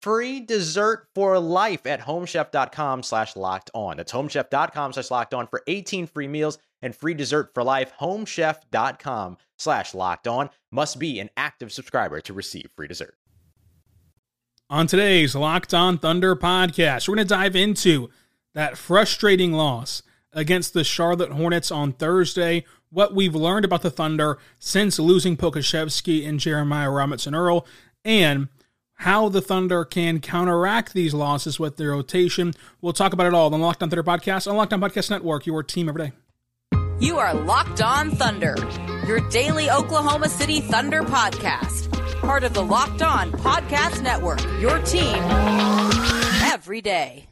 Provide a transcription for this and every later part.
free dessert for life at homechef.com slash locked on. That's homechef.com slash locked on for 18 free meals and free dessert for life. Homechef.com slash locked on must be an active subscriber to receive free dessert. On today's Locked On Thunder podcast, we're going to dive into that frustrating loss against the Charlotte Hornets on Thursday, what we've learned about the Thunder since losing Pokusevski and Jeremiah Robinson Earl, and how the Thunder can counteract these losses with their rotation. We'll talk about it all on the Locked On Thunder podcast on Locked On Podcast Network, your team every day. You are Locked On Thunder, your daily Oklahoma City Thunder podcast. Part of the Locked On Podcast Network, your team every day.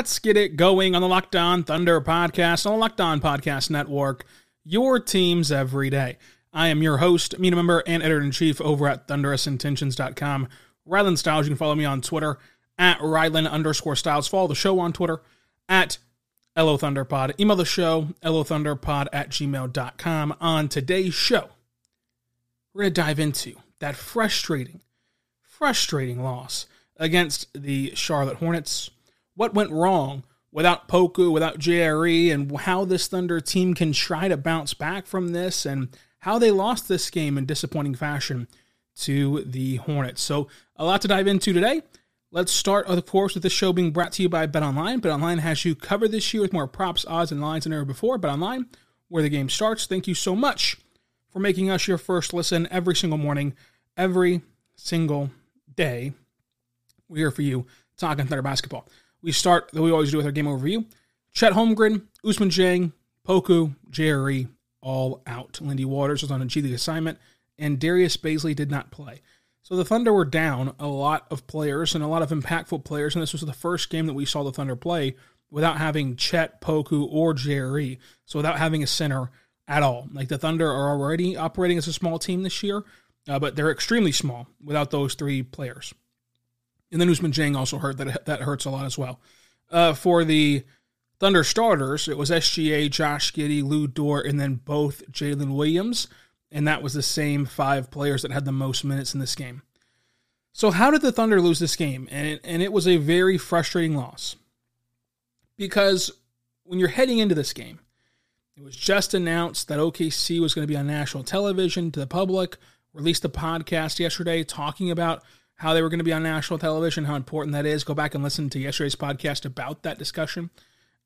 Let's get it going on the Locked On Thunder podcast on the Locked On Podcast Network, your teams every day. I am your host, media member, and editor in chief over at thunderousintentions.com. Rylan Stiles, you can follow me on Twitter at Rylan underscore Stiles. Follow the show on Twitter at LO Thunderpod. Email the show, LOThunderpod at gmail.com. On today's show, we're going to dive into that frustrating, frustrating loss against the Charlotte Hornets what went wrong without Poku, without JRE, and how this Thunder team can try to bounce back from this, and how they lost this game in disappointing fashion to the Hornets. So, a lot to dive into today. Let's start, of course, with the show being brought to you by BetOnline. BetOnline has you covered this year with more props, odds, and lines than ever before. BetOnline, where the game starts. Thank you so much for making us your first listen every single morning, every single day. We're here for you talking Thunder basketball. We start, that we always do with our game overview. Chet Holmgren, Ousmane Dieng, Poku, JRE, all out. Lindy Waters was on a G League assignment, and Darius Bazley did not play. So the Thunder were down a lot of players and a lot of impactful players, and this was the first game that we saw the Thunder play without having Chet, Poku, or JRE. So without having a center at all. Like the Thunder are already operating as a small team this year, uh, but they're extremely small without those three players. And then Ousmane Dieng also hurt. That that hurts a lot as well. Uh, for the Thunder starters, it was SGA, Josh Giddey, Lu Dort, and then both Jalen Williams. And that was the same five players that had the most minutes in this game. So, how did the Thunder lose this game? And it, and it was a very frustrating loss. Because when you're heading into this game, it was just announced that OKC was going to be on national television to the public, released a podcast yesterday talking about how they were going to be on national television, how important that is. Go back and listen to yesterday's podcast about that discussion.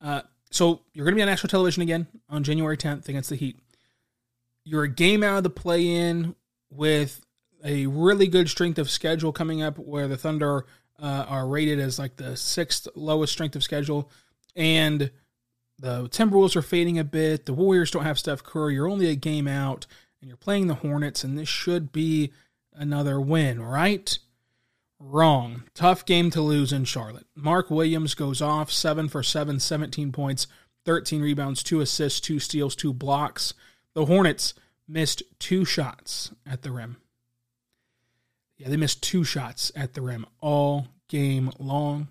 Uh, so you're going to be on national television again on January 10th against the Heat. You're a game out of the play in with a really good strength of schedule coming up where the Thunder uh, are rated as like the sixth lowest strength of schedule. And the Timberwolves are fading a bit. The Warriors don't have Steph Curry. You're only a game out and you're playing the Hornets, and this should be another win, right? Wrong. Tough game to lose in Charlotte. Mark Williams goes off 7 for 7, 17 points, 13 rebounds, two assists, two steals, two blocks. The Hornets missed two shots at the rim. Yeah, they missed two shots at the rim all game long.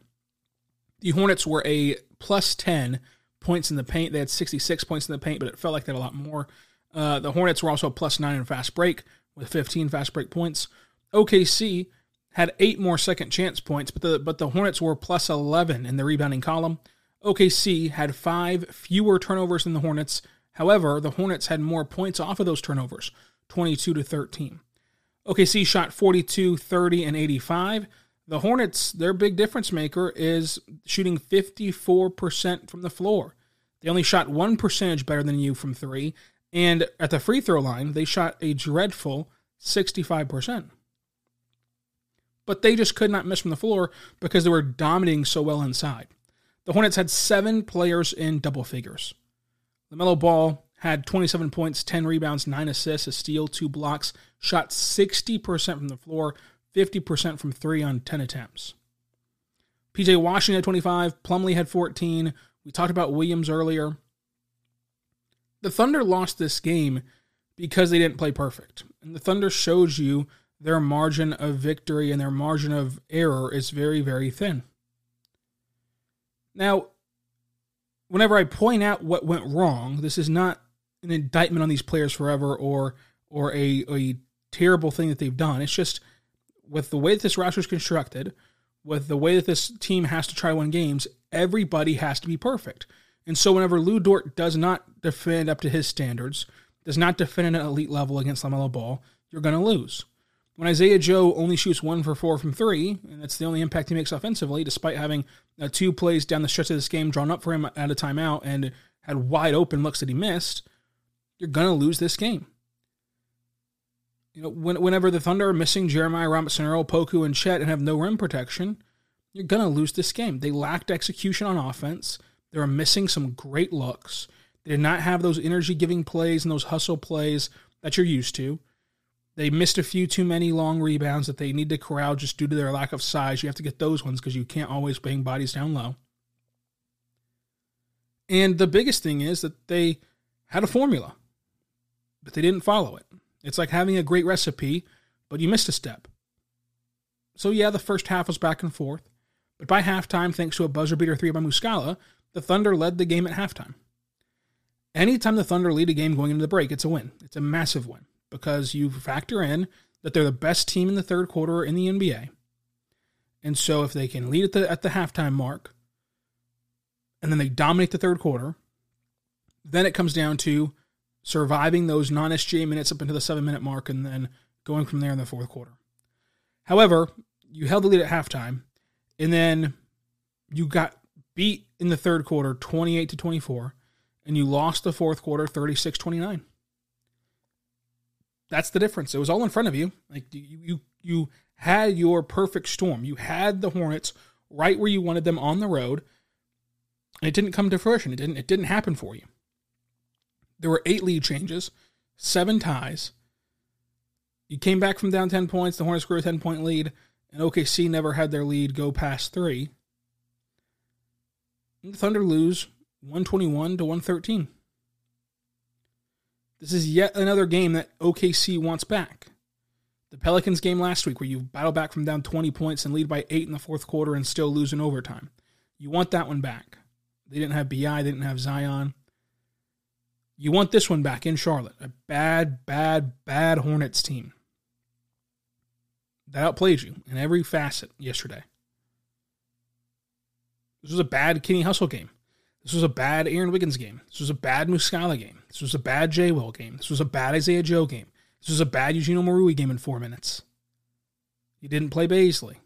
The Hornets were a plus 10 points in the paint. They had 66 points in the paint, but it felt like they had a lot more. Uh, the Hornets were also plus 9 in fast break with 15 fast break points. OKC had eight more second chance points, but the but the Hornets were plus 11 in the rebounding column. OKC had five fewer turnovers than the Hornets. However, the Hornets had more points off of those turnovers, 22 to 13. OKC shot 42, 30, and 85. The Hornets, their big difference maker is shooting 54% from the floor. They only shot one percentage better than you from three. And at the free throw line, they shot a dreadful 65%. But they just could not miss from the floor because they were dominating so well inside. The Hornets had seven players in double figures. LaMelo Ball had 27 points, 10 rebounds, 9 assists, a steal, 2 blocks, shot 60% from the floor, 50% from 3 on 10 attempts. PJ Washington had 25, Plumlee had 14. We talked about Williams earlier. The Thunder lost this game because they didn't play perfect. And the Thunder shows you their margin of victory and their margin of error is very, very thin. Now, whenever I point out what went wrong, this is not an indictment on these players forever or or a, a terrible thing that they've done. It's just with the way that this roster is constructed, with the way that this team has to try to win games, everybody has to be perfect. And so whenever Lu Dort does not defend up to his standards, does not defend at an elite level against LaMelo Ball, you're going to lose. When Isaiah Joe only shoots one for four from three, and that's the only impact he makes offensively, despite having uh, two plays down the stretch of this game drawn up for him at a timeout and had wide open looks that he missed, you're going to lose this game. You know, when, whenever the Thunder are missing Jeremiah Robinson, Earl Poku, and Chet and have no rim protection, you're going to lose this game. They lacked execution on offense. They were missing some great looks. They did not have those energy giving plays and those hustle plays that you're used to. They missed a few too many long rebounds that they need to corral just due to their lack of size. You have to get those ones because you can't always bang bodies down low. And the biggest thing is that they had a formula, but they didn't follow it. It's like having a great recipe, but you missed a step. So, yeah, the first half was back and forth, but by halftime, thanks to a buzzer beater three by Muscala, the Thunder led the game at halftime. Anytime the Thunder lead a game going into the break, it's a win. It's a massive win because you factor in that they're the best team in the third quarter in the NBA. And so if they can lead at the at the halftime mark and then they dominate the third quarter, then it comes down to surviving those non-SGA minutes up into the 7-minute mark and then going from there in the fourth quarter. However, you held the lead at halftime and then you got beat in the third quarter 28 to 24 and you lost the fourth quarter 36-29 that's the difference. It was all in front of you. Like you, you, you had your perfect storm. You had the Hornets right where you wanted them on the road. And it didn't come to fruition. It didn't. It didn't happen for you. There were eight lead changes, seven ties. You came back from down ten points. The Hornets grew a ten point lead, and OKC never had their lead go past three. And the Thunder lose one twenty one to one thirteen. This is yet another game that OKC wants back. The Pelicans game last week, where you battle back from down 20 points and lead by eight in the fourth quarter and still lose in overtime. You want that one back. They didn't have BI, they didn't have Zion. You want this one back in Charlotte. A bad, bad, bad Hornets team that outplayed you in every facet yesterday. This was a bad Kenny Hustle game. This was a bad Aaron Wiggins game. This was a bad Muscala game. This was a bad Jay Will game. This was a bad Isaiah Joe game. This was a bad Eugene Omoruyi game in four minutes. He didn't play Bazley.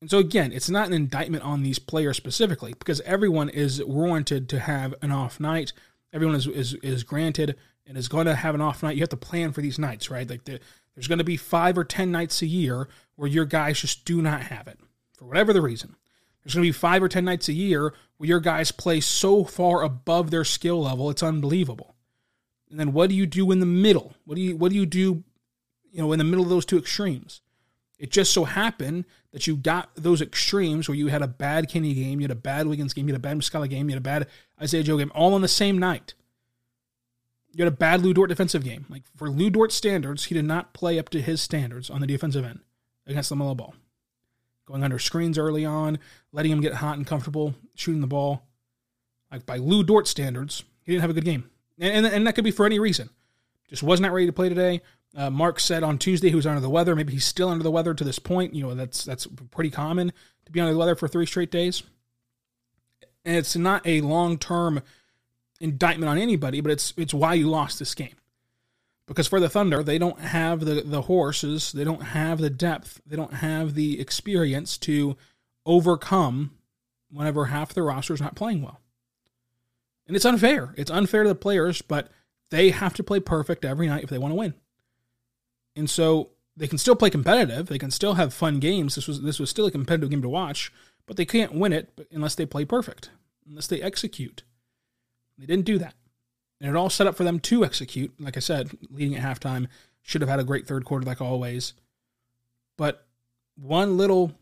And so again, it's not an indictment on these players specifically because everyone is warranted to have an off night. Everyone is is, is granted and is going to have an off night. You have to plan for these nights, right? Like the, there's going to be five or ten nights a year where your guys just do not have it for whatever the reason. There's going to be five or 10 nights a year where your guys play so far above their skill level, it's unbelievable. And then what do you do in the middle? What do you what do you do, you know, in the middle of those two extremes? It just so happened that you got those extremes where you had a bad Kenny game, you had a bad Wiggins game, you had a bad Muscala game, you had a bad Isaiah Joe game, all on the same night. You had a bad Lu Dort defensive game. Like for Lu Dort standards, he did not play up to his standards on the defensive end against LaMelo Ball. Going under screens early on, letting him get hot and comfortable, shooting the ball. Like by Lu Dort standards, he didn't have a good game. And, and, and that could be for any reason. Just was not ready to play today. Uh, Mark said on Tuesday he was under the weather. Maybe he's still under the weather to this point. You know, that's that's pretty common to be under the weather for three straight days. And it's not a long term indictment on anybody, but it's it's why you lost this game. Because for the Thunder, they don't have the, the horses, they don't have the depth, they don't have the experience to overcome whenever half the roster is not playing well. And it's unfair. It's unfair to the players, but they have to play perfect every night if they want to win. And so they can still play competitive. They can still have fun games. This was this was still a competitive game to watch, but they can't win it unless they play perfect, unless they execute. They didn't do that. And it all set up for them to execute. Like I said, leading at halftime, should have had a great third quarter like always. But one little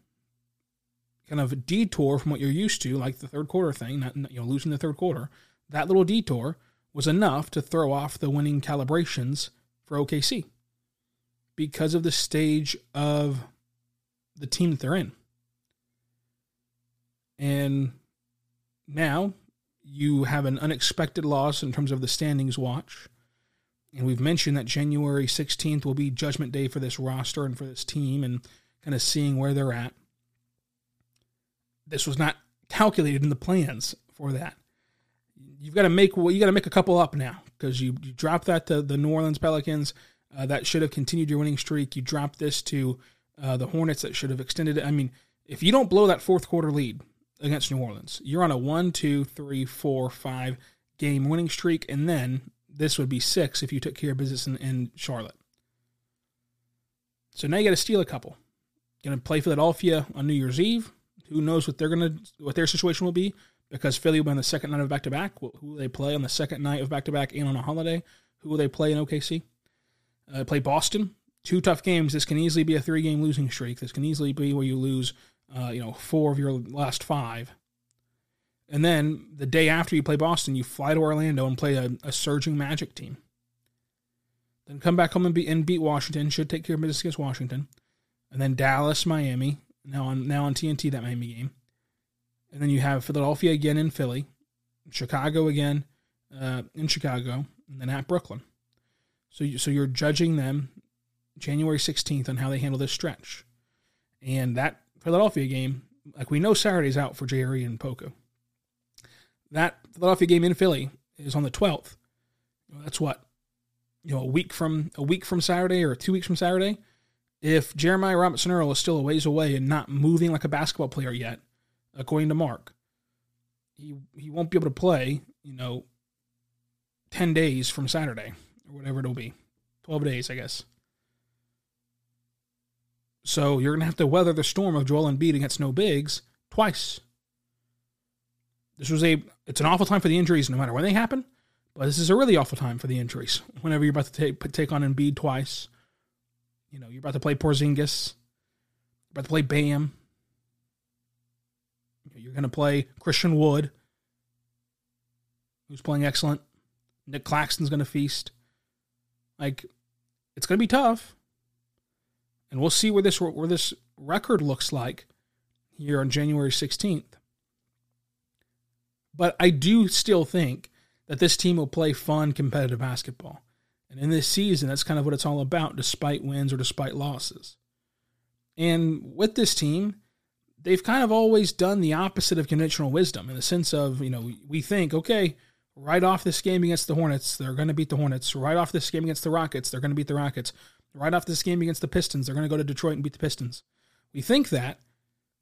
kind of detour from what you're used to, like the third quarter thing, not you know losing the third quarter, that little detour was enough to throw off the winning calibrations for OKC because of the stage of the team that they're in. And now you have an unexpected loss in terms of the standings watch. And we've mentioned that January 16th will be judgment day for this roster and for this team and kind of seeing where they're at. This was not calculated in the plans for that. You've got to make well, you got to make a couple up now because you, you drop that to the New Orleans Pelicans. Uh, that should have continued your winning streak. You drop this to uh, the Hornets that should have extended it. I mean, if you don't blow that fourth quarter lead, against New Orleans. You're on a one, two, three, four, five game winning streak, and then this would be six if you took care of business in, in Charlotte. So now you got to steal a couple. Going to play Philadelphia on New Year's Eve. Who knows what they're going to what their situation will be? Because Philly will be on the second night of back to back. Who will they play on the second night of back to back and on a holiday? Who will they play in OKC? Uh, play Boston. Two tough games. This can easily be a three game losing streak. This can easily be where you lose uh, you know, four of your last five. And then the day after you play Boston, you fly to Orlando and play a, a surging Magic team. Then come back home and, be, and beat Washington. Should take care of business against Washington. And then Dallas, Miami. Now on now on TNT that Miami game. And then you have Philadelphia again in Philly, Chicago again uh, in Chicago, and then at Brooklyn. So you, so you're judging them January 16th on how they handle this stretch. And that Philadelphia game, like we know Saturday's out for Jerry and Poku. That Philadelphia game in Philly is on the 12th. That's what you know a week from a week from Saturday or two weeks from Saturday. If Jeremiah Robinson Earl is still a ways away and not moving like a basketball player yet, according to Mark, he he won't be able to play. You know, ten days from Saturday or whatever it'll be, twelve days, I guess. So you're going to have to weather the storm of Joel Embiid against no bigs twice. This was a it's an awful time for the injuries no matter when they happen, but this is a really awful time for the injuries. Whenever you're about to take take on Embiid twice, you know you're about to play Porzingis, you're about to play Bam. You're going to play Christian Wood, who's playing excellent. Nick Claxton's going to feast. Like, it's going to be tough and we'll see where this where this record looks like here on January 16th. But I do still think that this team will play fun competitive basketball. And in this season, that's kind of what it's all about, despite wins or despite losses. And with this team, they've kind of always done the opposite of conventional wisdom in the sense of, you know, we think, okay, right off this game against the Hornets, they're going to beat the Hornets. Right off this game against the Rockets, they're going to beat the Rockets right off this game against the Pistons, they're going to go to Detroit and beat the Pistons. We think that,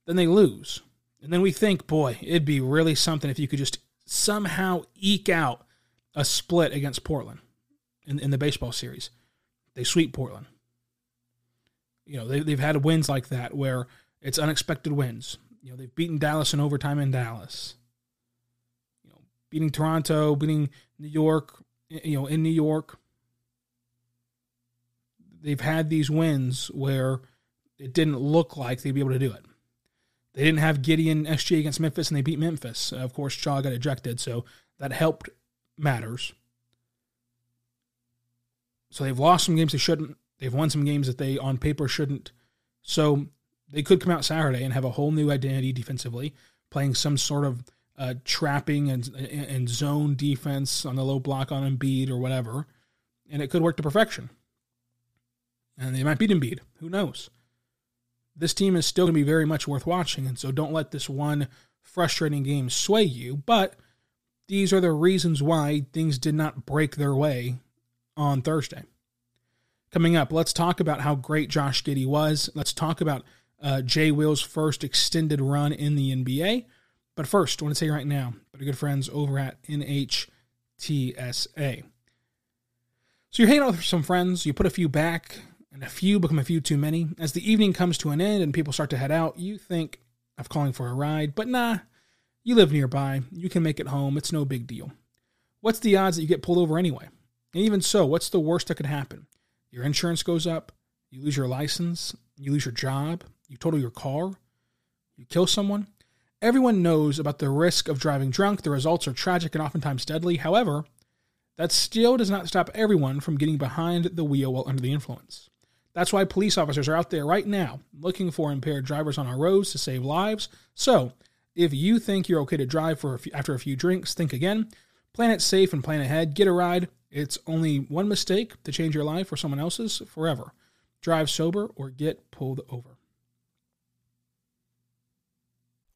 then they lose. And then we think, boy, it'd be really something if you could just somehow eke out a split against Portland in, in the baseball series. They sweep Portland. You know, they, they've had wins like that where it's unexpected wins. You know, they've beaten Dallas in overtime in Dallas. You know, beating Toronto, beating New York, you know, in New York they've had these wins where it didn't look like they'd be able to do it. They didn't have Giddey and SG against Memphis, and they beat Memphis. Uh, of course, Shaw got ejected, so that helped matters. So they've lost some games they shouldn't. They've won some games that they, on paper, shouldn't. So they could come out Saturday and have a whole new identity defensively, playing some sort of uh, trapping and, and zone defense on the low block on Embiid or whatever, and it could work to perfection. And they might beat Embiid. Who knows? this team is still going to be very much worth watching. And so don't let this one frustrating game sway you. But these are the reasons why things did not break their way on Thursday. Coming up, let's talk about how great Josh Giddey was. Let's talk about uh, Jay Will's first extended run in the NBA. But first, I want to say right now, but good friends over at NHTSA. So you're hanging out with some friends, you put a few back, and a few become a few too many. As the evening comes to an end and people start to head out, you think of calling for a ride, but nah, you live nearby, you can make it home, it's no big deal. What's the odds that you get pulled over anyway? And even so, what's the worst that could happen? Your insurance goes up, you lose your license, you lose your job, you total your car, you kill someone. Everyone knows about the risk of driving drunk. The results are tragic and oftentimes deadly. However, that still does not stop everyone from getting behind the wheel while under the influence. That's why police officers are out there right now looking for impaired drivers on our roads to save lives. So, if you think you're okay to drive for a few, after a few drinks, think again. Plan it safe and plan ahead. Get a ride. It's only one mistake to change your life or someone else's forever. Drive sober or get pulled over.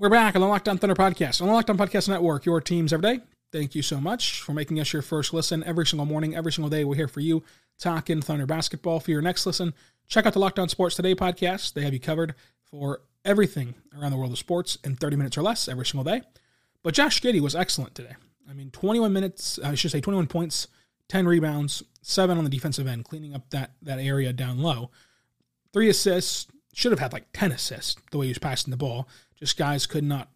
We're back on the Locked On Thunder podcast on the Locked On Podcast Network, your teams every day. Thank you so much for making us your first listen every single morning, every single day. We're here for you, talking Thunder basketball. For your next listen, check out the Locked On Sports Today podcast. They have you covered for everything around the world of sports in 30 minutes or less every single day. But Josh Giddey was excellent today. I mean, 21 minutes, uh, I should say 21 points, 10 rebounds, seven on the defensive end, cleaning up that, that area down low. Three assists, should have had like 10 assists the way he was passing the ball. Just guys could not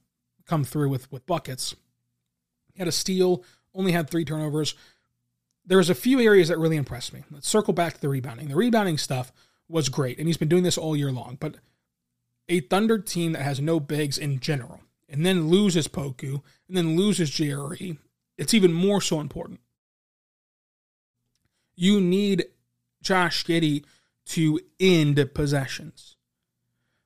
come through with, with buckets. He had a steal, only had three turnovers. There was a few areas that really impressed me. Let's circle back to the rebounding. The rebounding stuff was great, and he's been doing this all year long. But a Thunder team that has no bigs in general, and then loses Poku, and then loses JRE, it's even more so important. You need Josh Giddey to end possessions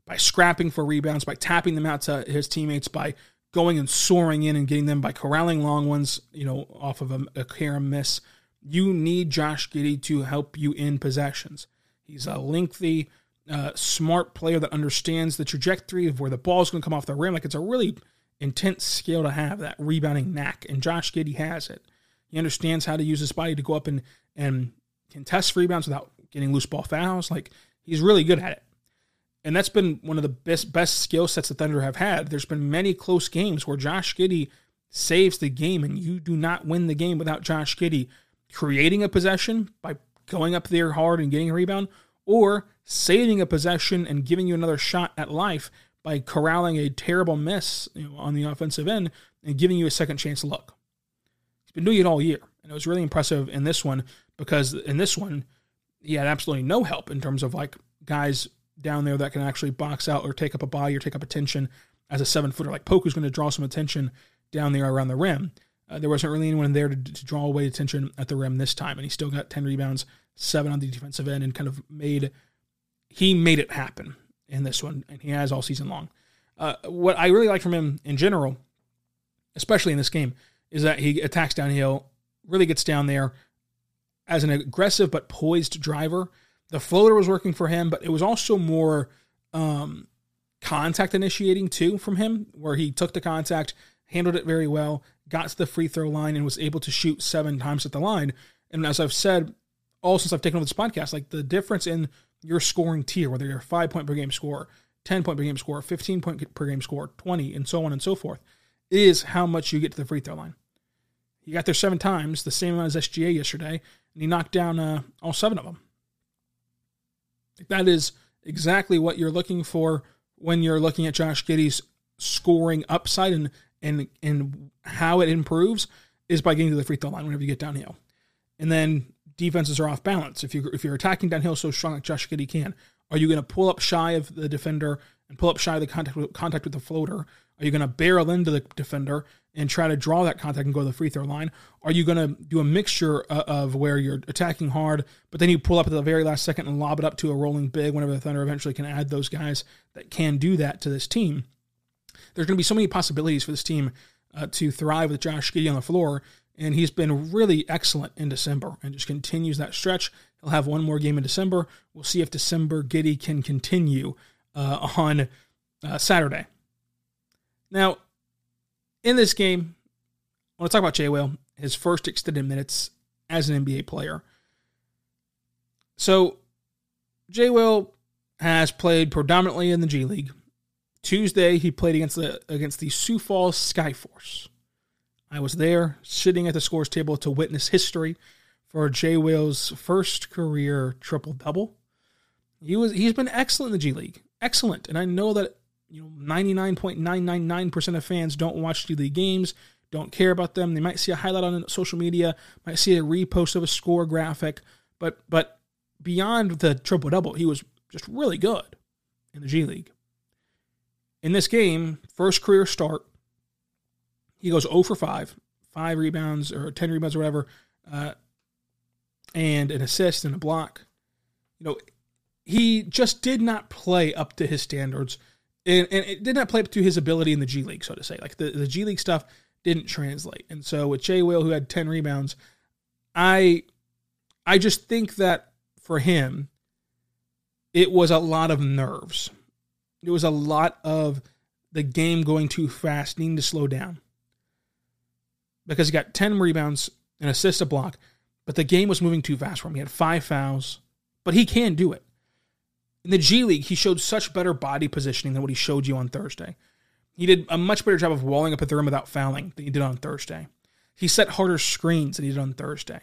by scrapping for rebounds, by tapping them out to his teammates, by going and soaring in and getting them, by corralling long ones, you know, off of a, a carom miss. You need Josh Giddey to help you in possessions. He's a lengthy, uh, smart player that understands the trajectory of where the ball is going to come off the rim. Like it's a really intense skill to have that rebounding knack, and Josh Giddey has it. He understands how to use his body to go up and and contest rebounds without getting loose ball fouls. Like he's really good at it and that's been one of the best best skill sets the Thunder have had. There's been many close games where Josh Giddey saves the game, and you do not win the game without Josh Giddey creating a possession by going up there hard and getting a rebound, or saving a possession and giving you another shot at life by corralling a terrible miss you know, on the offensive end and giving you a second chance to look. He's been doing it all year, and it was really impressive in this one because in this one he had absolutely no help in terms of like guys down there that can actually box out or take up a body or take up attention as a seven footer. Like Poku's going to draw some attention down there around the rim. Uh, there wasn't really anyone there to, to, draw away attention at the rim this time, and he still got ten rebounds, seven on the defensive end, and kind of made he made it happen in this one, and he has all season long. Uh, what I really like from him in general, especially in this game, is that he attacks downhill, really gets down there as an aggressive but poised driver the floater was working for him, but it was also more um, contact initiating too from him, where he took the contact, handled it very well, got to the free throw line, and was able to shoot seven times at the line. And as I've said all since I've taken over this podcast, like the difference in your scoring tier, whether you're a five point per game scorer, 10 point per game score, 15 point per game score, 20, and so on and so forth, is how much you get to the free throw line. He got there seven times, the same amount as SGA yesterday, and he knocked down uh, all seven of them. That is exactly what you're looking for when you're looking at Josh Giddey's scoring upside and and and how it improves is by getting to the free throw line whenever you get downhill. And then defenses are off balance. If you if you're attacking downhill so strong like Josh Giddey can, are you going to pull up shy of the defender and pull up shy of the contact with, contact with the floater? Are you going to barrel into the defender and try to draw that contact and go to the free throw line? Are you going to do a mixture of where you're attacking hard, but then you pull up at the very last second and lob it up to a rolling big whenever the Thunder eventually can add those guys that can do that to this team? There's going to be so many possibilities for this team uh, to thrive with Josh Giddey on the floor, and he's been really excellent in December and just continues that stretch. He'll have one more game in December. We'll see if December Giddey can continue uh, on uh, Saturday. Now, in this game, I want to talk about Jay Will, his first extended minutes as an NBA player. So, Jay Will has played predominantly in the G League. Tuesday, he played against the against the Sioux Falls Skyforce. I was there, sitting at the scores table to witness history for Jay Will's first career triple double. He was he's been excellent in the G League, excellent, and I know that you know, 99.999% of fans don't watch G League games, don't care about them. They might see a highlight on social media, might see a repost of a score graphic, but but beyond the triple double, he was just really good in the G League. In this game, first career start, he goes 0 for 5, five rebounds or 10 rebounds or whatever, uh, and an assist and a block. You know, he just did not play up to his standards and, and it did not play up to his ability in the G League, so to say. Like the, the G League stuff didn't translate. And so with Jay Will, who had 10 rebounds, I I just think that for him, it was a lot of nerves. It was a lot of the game going too fast, needing to slow down. Because he got 10 rebounds, and assist, a block, but the game was moving too fast for him. He had five fouls, but he can do it. In the G League, he showed such better body positioning than what he showed you on Thursday. He did a much better job of walling up at the rim without fouling than he did on Thursday. He set harder screens than he did on Thursday.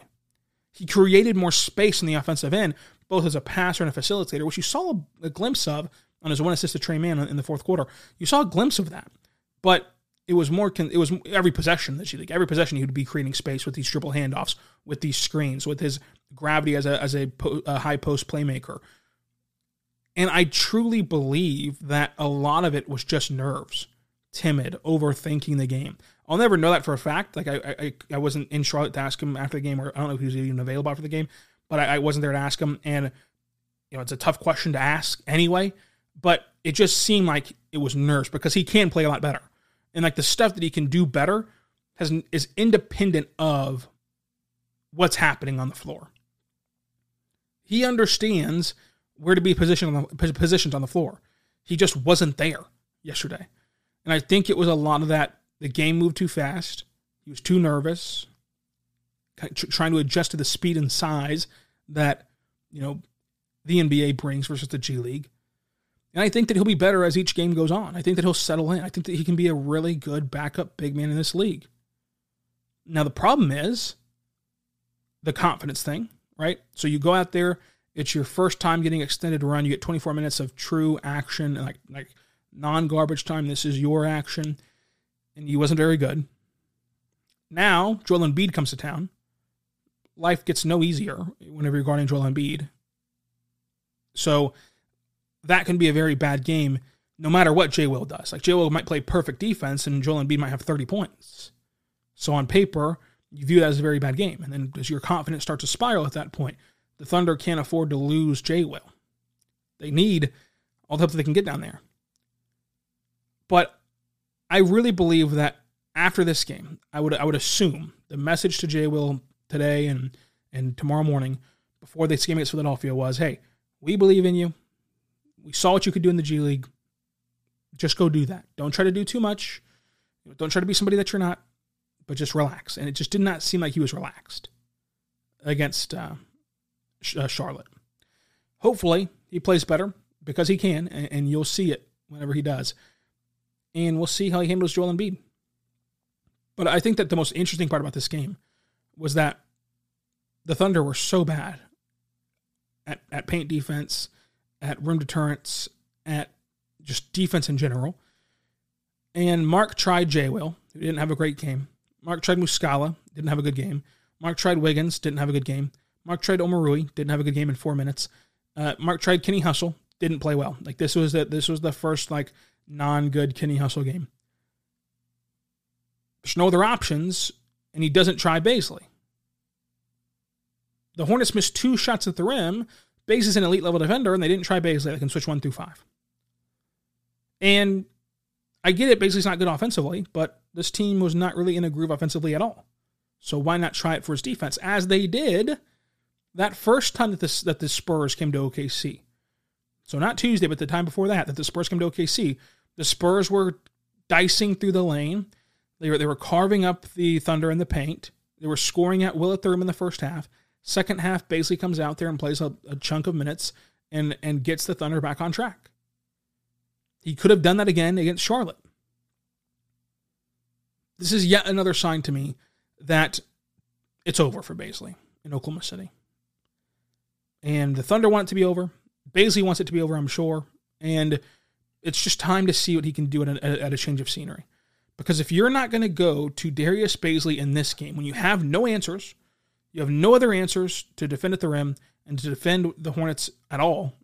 He created more space in the offensive end, both as a passer and a facilitator, which you saw a, glimpse of on his one assist to Tre Mann in the fourth quarter. You saw a glimpse of that, but it was more. It was every possession that G League. Every possession he would be creating space with these triple handoffs, with these screens, with his gravity as a as a, a high post playmaker, and I truly believe that a lot of it was just nerves, timid, overthinking the game. I'll never know that for a fact. Like I, I, I wasn't in Charlotte to ask him after the game, or I don't know if he was even available after the game, but I, I wasn't there to ask him. And you know, it's a tough question to ask anyway. But it just seemed like it was nerves because he can play a lot better, and like the stuff that he can do better has is independent of what's happening on the floor. He understands where to be positioned on the, positioned on the floor. He just wasn't there yesterday. And I think it was a lot of that. The game moved too fast. He was too nervous, trying to adjust to the speed and size that, you know, the NBA brings versus the G League. And I think that he'll be better as each game goes on. I think that he'll settle in. I think that he can be a really good backup big man in this league. Now, the problem is the confidence thing, right? So you go out there, it's your first time getting extended run. You get 24 minutes of true action, like like non-garbage time. This is your action, and he wasn't very good. Now Joel Embiid comes to town. Life gets no easier whenever you're guarding Joel Embiid. So that can be a very bad game, no matter what Jay Will does. Like Jay Will might play perfect defense, and Joel Embiid might have 30 points. So on paper, you view that as a very bad game, and then does your confidence start to spiral at that point? The Thunder can't afford to lose Jay Will. They need all the help that they can get down there. But I really believe that after this game, I would I would assume the message to Jay Will today and and tomorrow morning before this game against Philadelphia was, hey, we believe in you. We saw what you could do in the G League. Just go do that. Don't try to do too much. Don't try to be somebody that you're not, but just relax. And it just did not seem like he was relaxed against uh, uh, Charlotte. Hopefully, He plays better because he can, and, and you'll see it whenever he does. And we'll see how he handles Joel Embiid. But I think that the most interesting part about this game was that the Thunder were so bad at, at paint defense, at rim deterrence, at just defense in general. And Mark tried J. Will, who didn't have a great game. Mark tried Muscala, didn't have a good game. Mark tried Wiggins, didn't have a good game. Mark tried Omoruyi, didn't have a good game in four minutes. Uh, Mark tried Kenny Hustle, didn't play well. Like this was the, this was the first like non good Kenny Hustle game. There's no other options, and he doesn't try Bazley. The Hornets missed two shots at the rim. Baze is an elite level defender, and they didn't try Bazley. They can switch one through five. And I get it, Bazley's not good offensively, but this team was not really in a groove offensively at all. So why not try it for his defense? As they did that first time that this that the Spurs came to OKC. So not Tuesday, but the time before that, that the Spurs came to OKC. The Spurs were dicing through the lane. They were they were carving up the Thunder in the paint. They were scoring at will at the in the first half. Second half, Bazley comes out there and plays a, a chunk of minutes and and gets the Thunder back on track. He could have done that again against Charlotte. This is yet another sign to me that it's over for Bazley in Oklahoma City. And the Thunder want it to be over. Bazley wants it to be over, I'm sure. And it's just time to see what he can do at a, at a change of scenery. Because if you're not going to go to Darius Bazley in this game, when you have no answers, you have no other answers to defend at the rim and to defend the Hornets at all.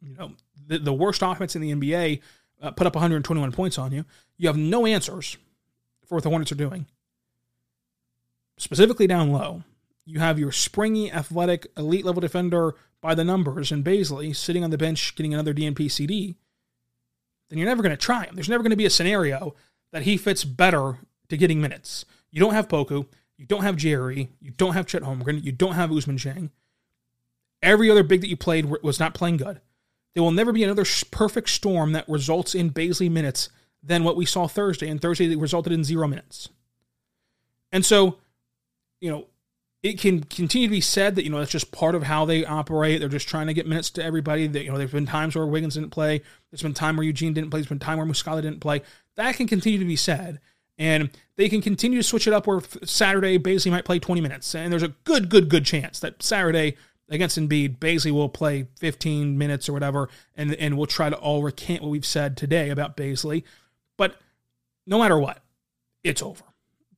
You know, the, the worst offense in the NBA uh, put up 121 points on you. You have no answers for what the Hornets are doing. Specifically down low, you have your springy, athletic, elite level defender by the numbers and Bazley sitting on the bench getting another DNP CD. Then you're never going to try him. There's never going to be a scenario that he fits better to getting minutes. You don't have Poku. You don't have Jerry. You don't have Chet Holmgren. You don't have Ousmane Dieng. Every other big that you played was not playing good. There will never be another perfect storm that results in Bazley minutes than what we saw Thursday. And Thursday resulted in zero minutes. And so, you know, it can continue to be said that, you know, that's just part of how they operate. They're just trying to get minutes to everybody. That, you know, there's been times where Wiggins didn't play. There's been time where Eugene didn't play. There's been time where Muscala didn't play. That can continue to be said. And they can continue to switch it up where Saturday Bazley might play 20 minutes. And there's a good, good, good chance that Saturday against Embiid, Bazley will play 15 minutes or whatever, and, and we'll try to all recant what we've said today about Bazley. But no matter what, it's over.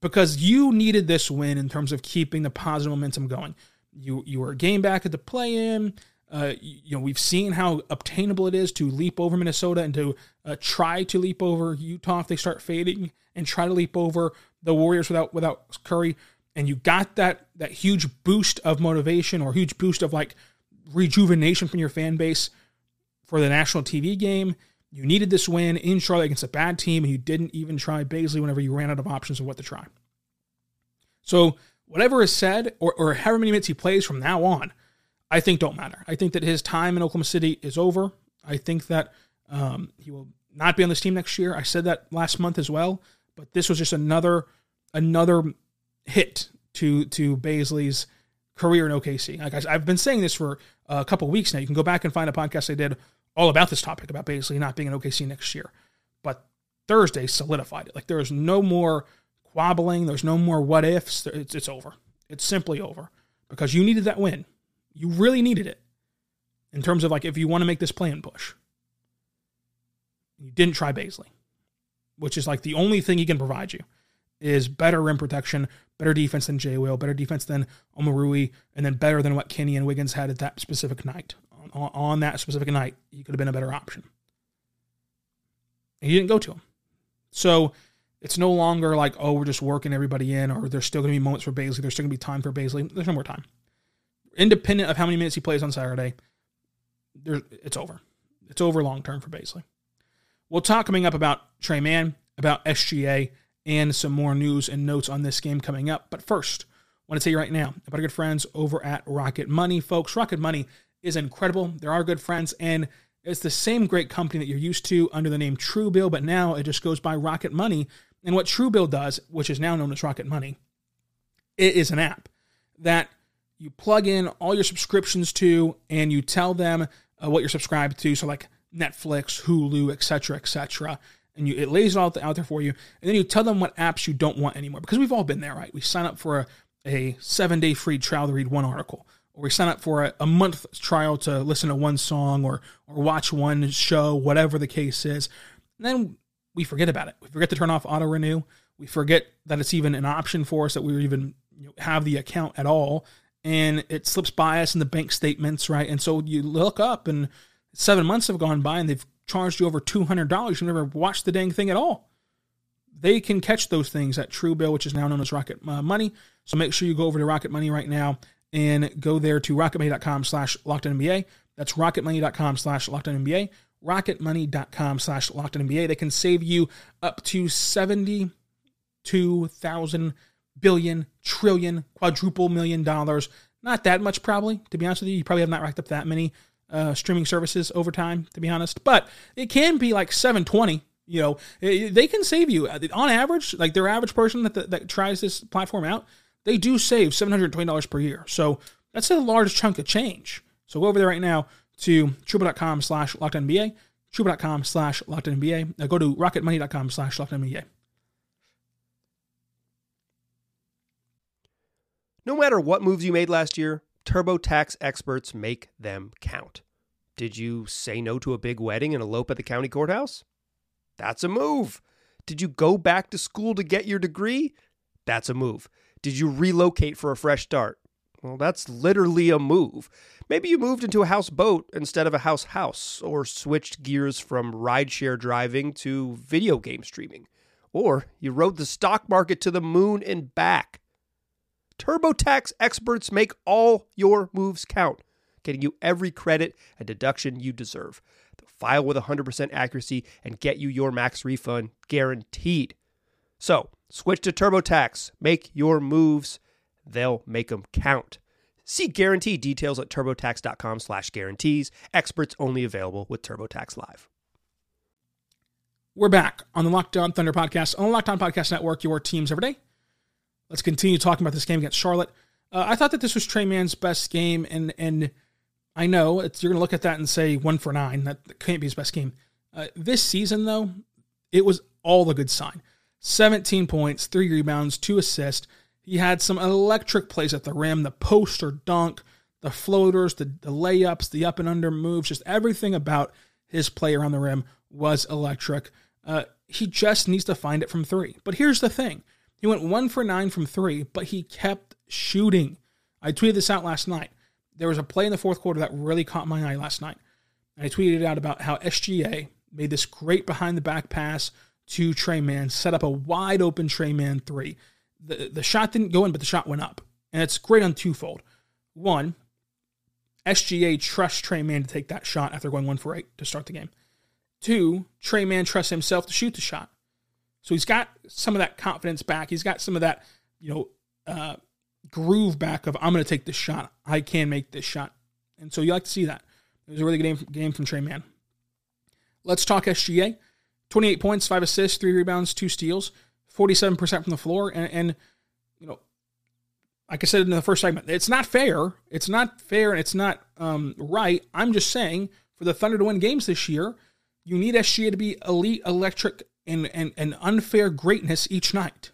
Because you needed this win in terms of keeping the positive momentum going. You you were a game back at the play-in. Uh, you know, we've seen how obtainable it is to leap over Minnesota and to uh, try to leap over Utah if they start fading, and try to leap over the Warriors without without Curry. And you got that that huge boost of motivation or huge boost of like rejuvenation from your fan base for the national TV game. You needed this win in Charlotte against a bad team, and you didn't even try Bazley whenever you ran out of options of what to try. So whatever is said, or, or however many minutes he plays from now on, I think don't matter. I think that his time in Oklahoma City is over. I think that um, he will not be on this team next year. I said that last month as well, but this was just another another hit to to Bazley's career in OKC. Like I, have been saying this for a couple weeks now. You can go back and find a podcast I did all about this topic about Bazley not being in OKC next year. But Thursday solidified it. Like there is no more quabbling. There's no more what ifs. It's, it's over. It's simply over because you needed that win. You really needed it in terms of like if you want to make this play and push. You didn't try Bazley, which is like the only thing he can provide you is better rim protection, better defense than Jay Will, better defense than Omoruyi, and then better than what Kenny and Wiggins had at that specific night. On, on that specific night, he could have been a better option. And he didn't go to him. So it's no longer like, oh, we're just working everybody in, or there's still going to be moments for Bazley. There's still going to be time for Bazley. There's no more time independent of how many minutes he plays on Saturday, there, it's over. It's over long term for Bazley. We'll talk coming up about Tre Mann, about SGA, and some more news and notes on this game coming up. But first, I want to tell you right now about our good friends over at Rocket Money, folks. Rocket Money is incredible. There are good friends, and it's the same great company that you're used to under the name Truebill, but now it just goes by Rocket Money. And what Truebill does, which is now known as Rocket Money, it is an app that you plug in all your subscriptions to, and you tell them uh, what you're subscribed to. So like Netflix, Hulu, etc., etc. And you, it lays it all out there for you. And then you tell them what apps you don't want anymore because we've all been there, right? We sign up for a, a seven day free trial to read one article, or we sign up for a, a month trial to listen to one song or or watch one show, whatever the case is. And then we forget about it. We forget to turn off auto renew. We forget that it's even an option for us that we even you know, have the account at all, and it slips by us in the bank statements, right? And so you look up, and seven months have gone by, and they've charged you over two hundred dollars. You never watched the dang thing at all. They can catch those things at Truebill, which is now known as Rocket uh, Money. So make sure you go over to Rocket Money right now and go there to rocketmoney.com slash lockedonnba. That's rocketmoney.com slash lockedonnba. Rocketmoney.com slash lockedonnba. They can save you up to 70 2,000 billion, trillion, quadruple million dollars. Not that much, probably, to be honest with you. You probably have not racked up that many uh, streaming services over time, to be honest. But it can be like 720. You know, they can save you on average, like their average person that, that tries this platform out, they do save $720 per year. So that's a large chunk of change. So go over there right now to truebill.com slash lockedonnba, truebill.com slash lockedonnba. Now go to rocketmoney.com slash lockedonnba. No matter what moves you made last year, TurboTax experts make them count. Did you say no to a big wedding and elope at the county courthouse? That's a move. Did you go back to school to get your degree? That's a move. Did you relocate for a fresh start? Well, that's literally a move. Maybe you moved into a houseboat instead of a house house, or switched gears from rideshare driving to video game streaming, or you rode the stock market to the moon and back. TurboTax experts make all your moves count, getting you every credit and deduction you deserve. They'll file with 100% accuracy and get you your max refund guaranteed. So, switch to TurboTax. Make your moves. They'll make them count. See guarantee details at turbotax.com slash guarantees. Experts only available with TurboTax Live. We're back on the Locked On Thunder podcast on the Locked On Podcast Network, your teams every day. Let's continue talking about this game against Charlotte. Uh, I thought that this was Tre Mann's best game, and and I know you're going to look at that and say one for nine. That can't be his best game. Uh, this season, though, it was all a good sign. 17 points, three rebounds, two assists. He had some electric plays at the rim, the poster dunk, the floaters, the, the layups, the up and under moves, just everything about his play around the rim was electric. Uh, he just needs to find it from three. But here's the thing he went one for nine from three, but he kept shooting. I tweeted this out last night. There was a play in the fourth quarter that really caught my eye last night. I tweeted it out about how SGA made this great behind the back pass to Tre Mann, set up a wide open Tre Mann three. The, the shot didn't go in, but the shot went up. And it's great on twofold. One, SGA trusts Tre Mann to take that shot after going one for eight to start the game. Two, Tre Mann trusts himself to shoot the shot. So he's got some of that confidence back. He's got some of that, you know, uh, groove back of I'm going to take this shot. I can make this shot. And so you like to see that. It was a really good game, game from Tre Mann. Let's talk SGA. 28 points, 5 assists, 3 rebounds, 2 steals, 47% from the floor. And, and, you know, like I said in the first segment, it's not fair. It's not fair and it's not um, right. I'm just saying for the Thunder to win games this year, you need SGA to be elite, electric, and, and, and unfair greatness each night.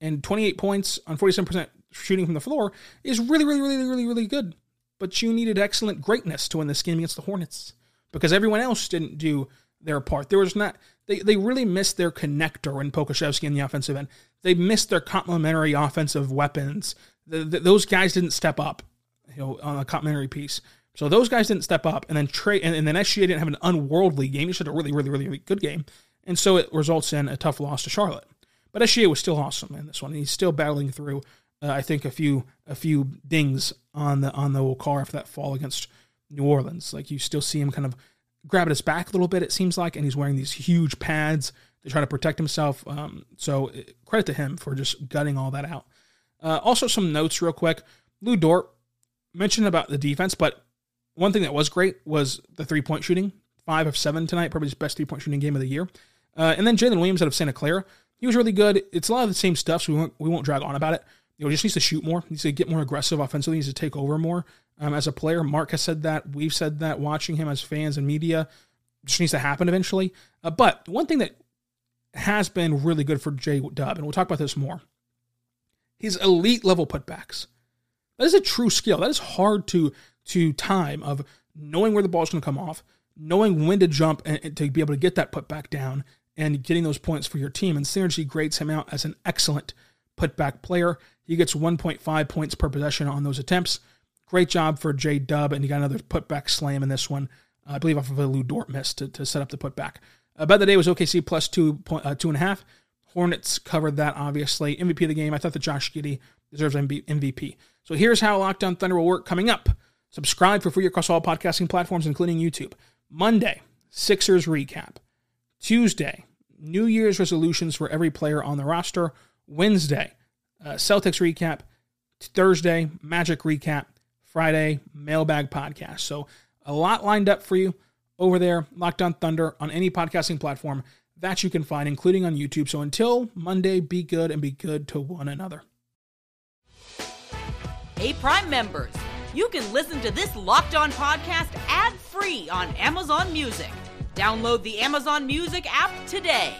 And 28 points on 47% shooting from the floor is really, really, really, really, really good. But you needed excellent greatness to win this game against the Hornets because everyone else didn't do their part. There was not they, they really missed their connector in Pokusevski in the offensive end. They missed their complementary offensive weapons. The, the, those guys didn't step up, you know, on a complementary piece. So those guys didn't step up, and then Tre and, and then SGA didn't have an unworldly game. He just had a really, really, really, really good game, and so it results in a tough loss to Charlotte. But SGA was still awesome in this one. He's still battling through. Uh, I think a few a few dings on the on the car after that fall against New Orleans. Like you still see him kind of grab at his back a little bit. It seems like, and he's wearing these huge pads to try to protect himself. Um, so uh, credit to him for just gutting all that out. Uh, also, some notes real quick. Lu Dort mentioned about the defense, but one thing that was great was the three point shooting. Five of seven tonight, probably his best three point shooting game of the year. Uh, and then Jalen Williams out of Santa Clara, he was really good. It's a lot of the same stuff, so we won't, we won't drag on about it. You know, just needs to shoot more. He needs to get more aggressive offensively. He needs to take over more. Um, as a player. Mark has said that. We've said that. Watching him as fans and media just needs to happen eventually. Uh, but one thing that has been really good for J Dub, and we'll talk about this more, his elite level putbacks. That is a true skill. That is hard to to time of knowing where the ball's going to come off, knowing when to jump and, and, to be able to get that putback down, and getting those points for your team. And Synergy grades him out as an excellent putback player. He gets 1.5 points per possession on those attempts. Great job for J Dub, and he got another putback slam in this one, uh, I believe off of a Lu Dort miss to, to set up the putback. Uh, bet the day was OKC plus two point, uh, two and a half. Hornets covered that obviously. MVP of the game. I thought that Josh Giddey deserves MVP. So here's how Locked On Thunder will work coming up. Subscribe for free across all podcasting platforms, including YouTube. Monday, Sixers recap. Tuesday, New Year's resolutions for every player on the roster. Wednesday, uh, Celtics recap. Thursday, Magic recap. Friday, mailbag podcast. So a lot lined up for you over there, Locked On Thunder, on any podcasting platform that you can find, including on YouTube. So until Monday, be good and be good to one another. Hey, Prime members, you can listen to this Locked On podcast ad free on Amazon Music. Download the Amazon Music app today.